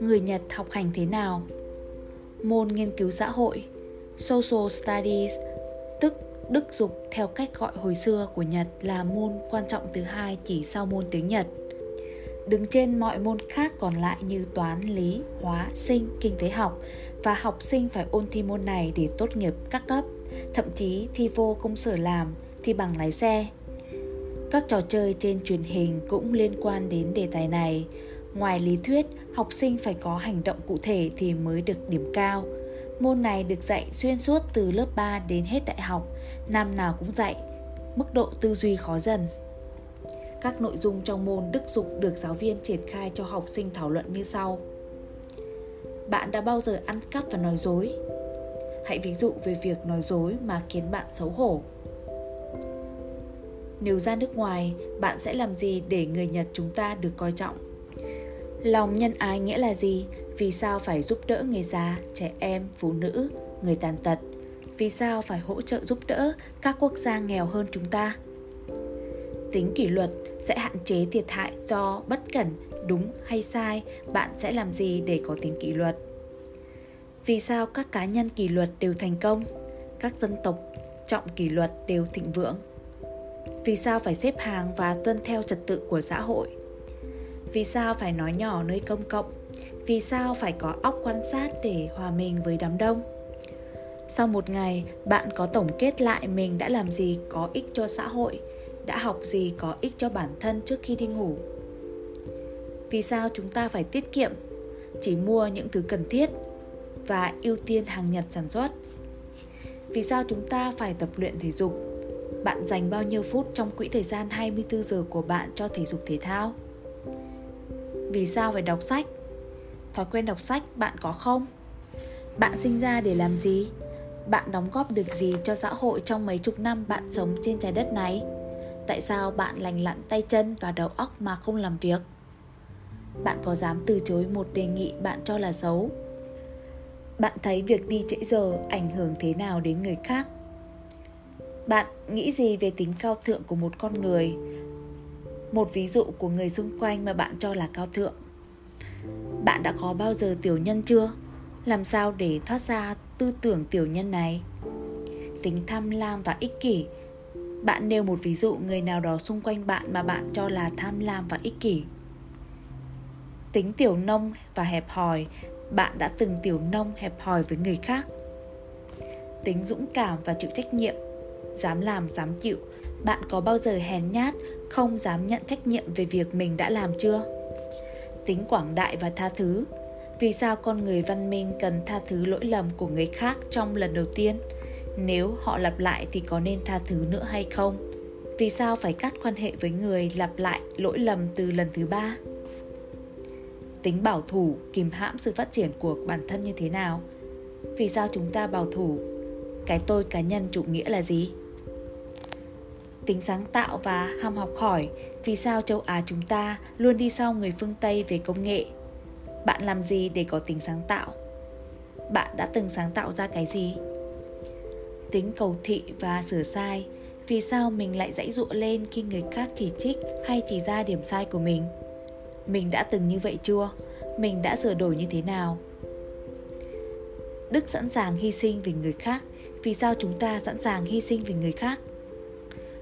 Người Nhật học hành thế nào? Môn nghiên cứu xã hội Social Studies tức đức dục theo cách gọi hồi xưa của Nhật là môn quan trọng thứ hai chỉ sau môn tiếng Nhật. Đứng trên mọi môn khác còn lại như toán, lý, hóa, sinh, kinh tế học và học sinh phải ôn thi môn này để tốt nghiệp các cấp, thậm chí thi vô công sở làm, thi bằng lái xe. Các trò chơi trên truyền hình cũng liên quan đến đề tài này. Ngoài lý thuyết, học sinh phải có hành động cụ thể thì mới được điểm cao. Môn này được dạy xuyên suốt từ lớp 3 đến hết đại học, năm nào cũng dạy, mức độ tư duy khó dần. Các nội dung trong môn đức dục được giáo viên triển khai cho học sinh thảo luận như sau. Bạn đã bao giờ ăn cắp và nói dối? Hãy ví dụ về việc nói dối mà khiến bạn xấu hổ. Nếu ra nước ngoài, bạn sẽ làm gì để người Nhật chúng ta được coi trọng? Lòng nhân ái nghĩa là gì? Vì sao phải giúp đỡ người già, trẻ em, phụ nữ, người tàn tật? Vì sao phải hỗ trợ giúp đỡ các quốc gia nghèo hơn chúng ta? Tính kỷ luật sẽ hạn chế thiệt hại do bất cẩn, đúng hay sai, bạn sẽ làm gì để có tính kỷ luật? Vì sao các cá nhân kỷ luật đều thành công? Các dân tộc trọng kỷ luật đều thịnh vượng? Vì sao phải xếp hàng và tuân theo trật tự của xã hội? Vì sao phải nói nhỏ nơi công cộng? Vì sao phải có óc quan sát để hòa mình với đám đông? Sau một ngày, bạn có tổng kết lại mình đã làm gì có ích cho xã hội, đã học gì có ích cho bản thân trước khi đi ngủ. Vì sao chúng ta phải tiết kiệm, chỉ mua những thứ cần thiết và ưu tiên hàng nhật sản xuất? Vì sao chúng ta phải tập luyện thể dục? Bạn dành bao nhiêu phút trong quỹ thời gian 24 giờ của bạn cho thể dục thể thao? Vì sao phải đọc sách? Thói quen đọc sách bạn có không? Bạn sinh ra để làm gì? Bạn đóng góp được gì cho xã hội trong mấy chục năm bạn sống trên trái đất này? Tại sao bạn lành lặn tay chân và đầu óc mà không làm việc? Bạn có dám từ chối một đề nghị bạn cho là xấu? Bạn thấy việc đi trễ giờ ảnh hưởng thế nào đến người khác? Bạn nghĩ gì về tính cao thượng của một con người? Một ví dụ của người xung quanh mà bạn cho là cao thượng. Bạn đã có bao giờ tiểu nhân chưa? Làm sao để thoát ra tư tưởng tiểu nhân này? Tính tham lam và ích kỷ bạn nêu một ví dụ người nào đó xung quanh bạn mà bạn cho là tham lam và ích kỷ. Tính tiểu nông và hẹp hòi, bạn đã từng tiểu nông hẹp hòi với người khác. Tính dũng cảm và chịu trách nhiệm, dám làm dám chịu, bạn có bao giờ hèn nhát, không dám nhận trách nhiệm về việc mình đã làm chưa? Tính quảng đại và tha thứ, vì sao con người văn minh cần tha thứ lỗi lầm của người khác trong lần đầu tiên? nếu họ lặp lại thì có nên tha thứ nữa hay không? Vì sao phải cắt quan hệ với người lặp lại lỗi lầm từ lần thứ ba? Tính bảo thủ kìm hãm sự phát triển của bản thân như thế nào? Vì sao chúng ta bảo thủ? Cái tôi cá nhân chủ nghĩa là gì? Tính sáng tạo và ham học hỏi. Vì sao châu á chúng ta luôn đi sau người phương tây về công nghệ? Bạn làm gì để có tính sáng tạo? Bạn đã từng sáng tạo ra cái gì? Tính cầu thị và sửa sai. Vì sao mình lại dãy dụa lên khi người khác chỉ trích hay chỉ ra điểm sai của mình? Mình đã từng như vậy chưa? Mình đã sửa đổi như thế nào? Đức sẵn sàng hy sinh vì người khác. Vì sao chúng ta sẵn sàng hy sinh vì người khác?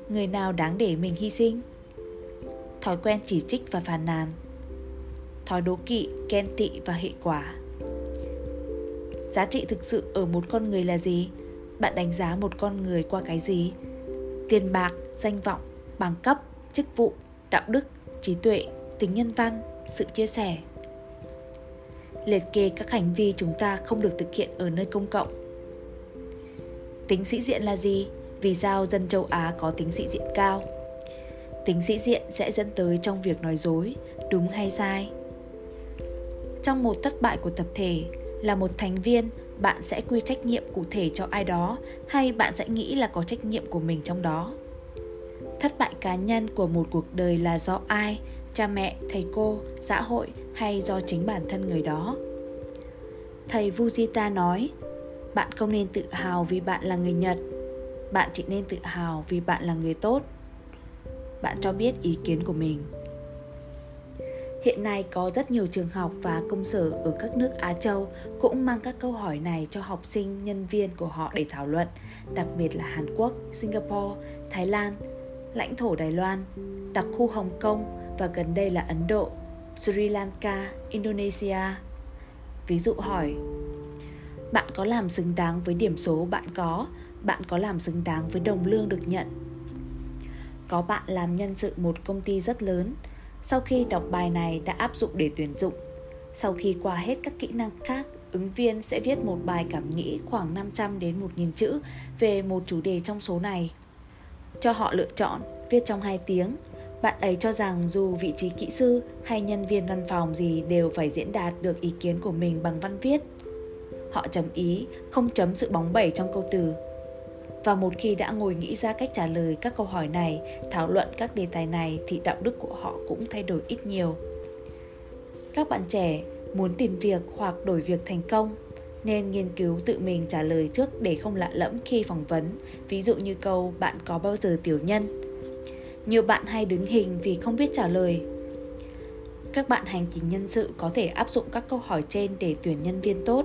Người nào đáng để mình hy sinh? Thói quen chỉ trích và phàn nàn. Thói đố kỵ ghen tị và hệ quả. Giá trị thực sự ở một con người là gì? Bạn đánh giá một con người qua cái gì? Tiền bạc, danh vọng, bằng cấp, chức vụ, đạo đức, trí tuệ, tính nhân văn, sự chia sẻ. Liệt kê các hành vi chúng ta không được thực hiện ở nơi công cộng. Tính sĩ diện là gì? Vì sao dân châu á có tính sĩ diện cao? Tính sĩ diện sẽ dẫn tới trong việc nói dối, đúng hay sai? Trong một thất bại của tập thể, là một thành viên, bạn sẽ quy trách nhiệm cụ thể cho ai đó hay bạn sẽ nghĩ là có trách nhiệm của mình trong đó? Thất bại cá nhân của một cuộc đời là do ai, cha mẹ, thầy cô, xã hội hay do chính bản thân người đó? Thầy Fujita nói, bạn không nên tự hào vì bạn là người nhật bạn chỉ nên tự hào vì bạn là người tốt bạn cho biết ý kiến của mình. Hiện nay có rất nhiều trường học và công sở ở các nước Á Châu cũng mang các câu hỏi này cho học sinh, nhân viên của họ để thảo luận, đặc biệt là Hàn Quốc, Singapore, Thái Lan, lãnh thổ Đài Loan, đặc khu Hồng Kông và gần đây là Ấn Độ, Sri Lanka, Indonesia. Ví dụ hỏi, bạn có làm xứng đáng với điểm số bạn có, bạn có làm xứng đáng với đồng lương được nhận. Có bạn làm nhân sự một công ty rất lớn, sau khi đọc bài này đã áp dụng để tuyển dụng. Sau khi qua hết các kỹ năng khác, ứng viên sẽ viết một bài cảm nghĩ khoảng 500 đến 1.000 chữ về một chủ đề trong số này. Cho họ lựa chọn, viết trong 2 tiếng. Bạn ấy cho rằng dù vị trí kỹ sư hay nhân viên văn phòng gì đều phải diễn đạt được ý kiến của mình bằng văn viết. Họ chấm ý, không chấm sự bóng bẩy trong câu từ. Và một khi đã ngồi nghĩ ra cách trả lời các câu hỏi này, thảo luận các đề tài này thì đạo đức của họ cũng thay đổi ít nhiều. Các bạn trẻ muốn tìm việc hoặc đổi việc thành công nên nghiên cứu tự mình trả lời trước để không lạ lẫm khi phỏng vấn, ví dụ như câu bạn có bao giờ tiểu nhân. Nhiều bạn hay đứng hình vì không biết trả lời. Các bạn hành chính nhân sự có thể áp dụng các câu hỏi trên để tuyển nhân viên tốt.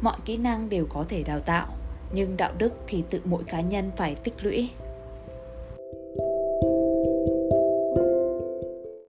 Mọi kỹ năng đều có thể đào tạo, nhưng đạo đức thì tự mỗi cá nhân phải tích lũy.